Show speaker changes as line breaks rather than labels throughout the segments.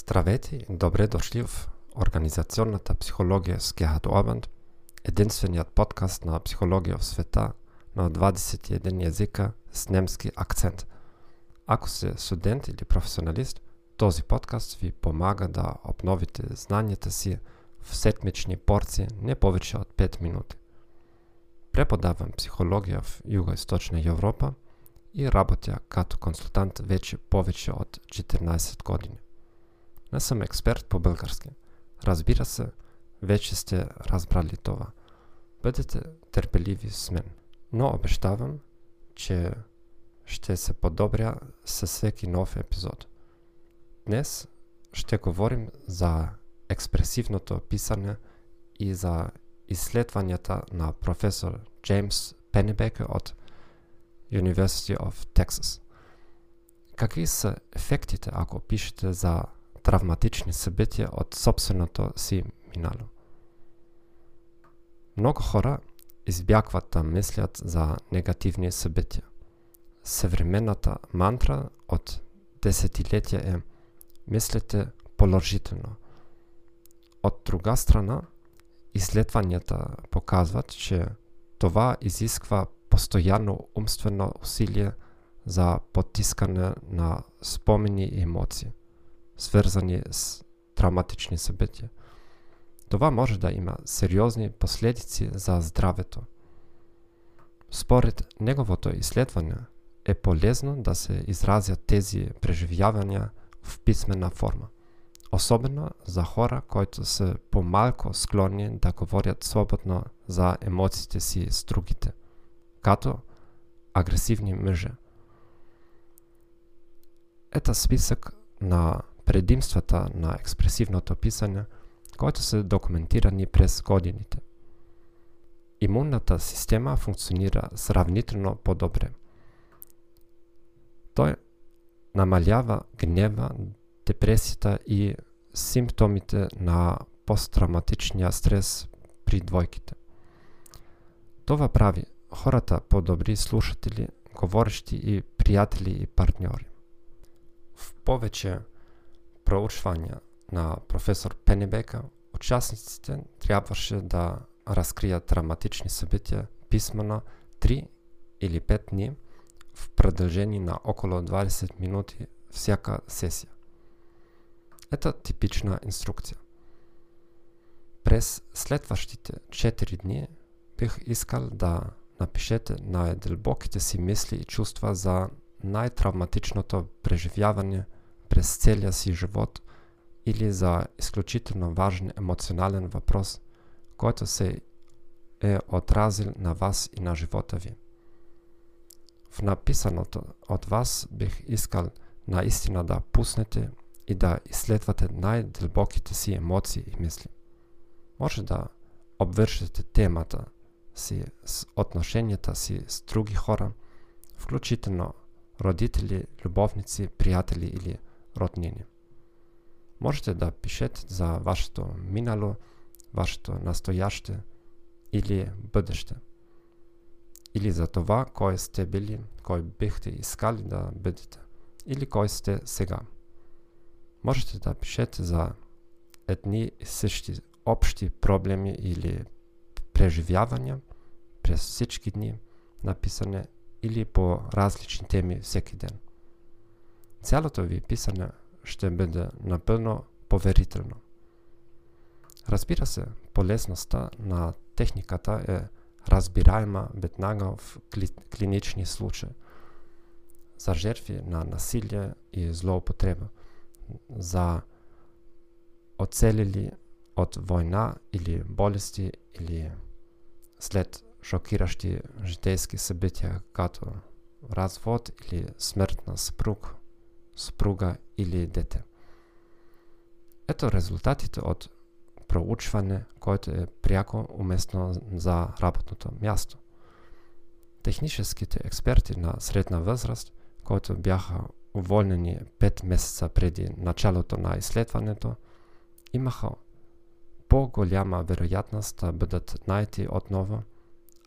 Здравейте и добре дошли в Организационната психологија с Гехат Обанд, единствениот подкаст на психологија в света на 21 јазика с немски акцент. Ако сте студент или професионалист, този подкаст ви помага да обновите знањата си в седмични порции не повеќе од 5 минути. Преподавам психологија в Југоисточна Европа и работя като консултант веќе повеќе од 14 години. Не сум експерт по български. Разбира се, веќе сте разбрали това. Бъдете терпеливи с мен. Но обещавам, че ще се подобря с всеки нов епизод. Днес ще говорим за експресивното писане и за изследванията на професор Джеймс Пенебеке от University of Texas. Какви са ефектите ако пишете за травматични себетија од собственото си минало. Многу хора избягват да мислят за негативни себетија. Съвременната мантра од десетилетија е мислете положително. Од друга страна, изследвањата показват, че това изисква постојано умствено усилие за потискане на спомени и емоции сврзани с травматични события. Това може да има сериозни последици за здравето. Според неговото изследване е полезно да се изразят тези преживявания в писмена форма. Особено за хора които се помалку склонни да говорят свободно за емоциите си с другите, като агресивни мъже. Ето списък на предимствата на експресивното писање, които се документирани през годините. Имунната система функционира сравнително подобре. Тој намалјава гнева, депресијата и симптомите на посттравматичниот стрес при двојките. Това прави хората подобри слушатели, говорещи и пријатели и партньори. В повеќе проучвања на професор Пенебека, учасниците требаше да раскријат драматични событија писмено 3 или 5 дни в продолжение на околу 20 минути всяка сесија. Ето типична инструкција. През следващите 4 дни бих искал да напишете најдлбоките си мисли и чувства за најтравматичното преживјавање през целия си живот или за исклучително важен емоционален въпрос, който се е отразил на вас и на живота ви. В написаното от вас бих искал наистина да пуснете и да изследвате най-дълбоките си емоции и мисли. Може да обвършите темата си с отношенията си с други хора, включително родители, любовници, приятели или роднини. Можете да пишете за вашето минало, вашето настояще или бъдеще. Или за това, кой сте били, кой бихте искали да бъдете. Или кой сте сега. Можете да пишете за едни и същи общи проблеми или преживявания през всички дни написане или по различни теми всеки ден. Цялото ви писане ще биде напълно поверително. Разбира се, полезноста на техниката е разбираема веднага в клинични случаи за жертви на насилие и злоупотреба, за оцелили от война или болести или след шокиращи житейски събития, като развод или смърт на спруг, спруга или дете. Ето резултатите од проучване което е пряко уместно за работното място. Техническите експерти на средна възраст, които бяха уволнени 5 месеца преди началото на изследването, имаха по-голяма вероятност да бъдат најти отново,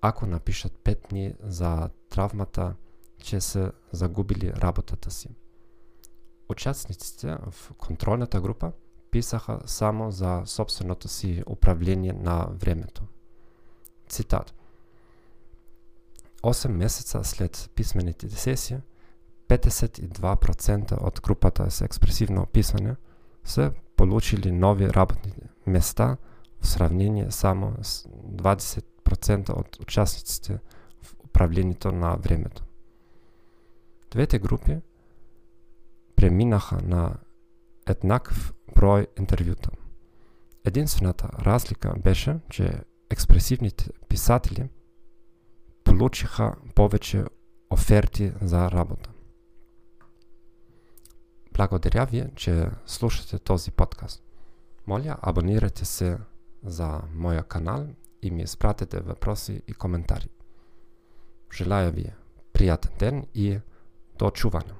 ако напишат 5 дни за травмата, че се загубили работата си. Учасниците в контролната група писаха само за собственото си управление на времето. Цитат. 8 месеца след писмените сесии, 52% од групата со експресивно писање се получили нови работни места в сравнение само с 20% од учесниците в управлението на времето. Двете групи преминаха на еднакв број интервјута. Единствената разлика беше, че експресивните писатели получиха повеќе оферти за работа. Благодаря ви, че слушате този подкаст. Моля, абонирайте се за моя канал и ми изпратете въпроси и коментари. Желая ви приятен ден и до чуване.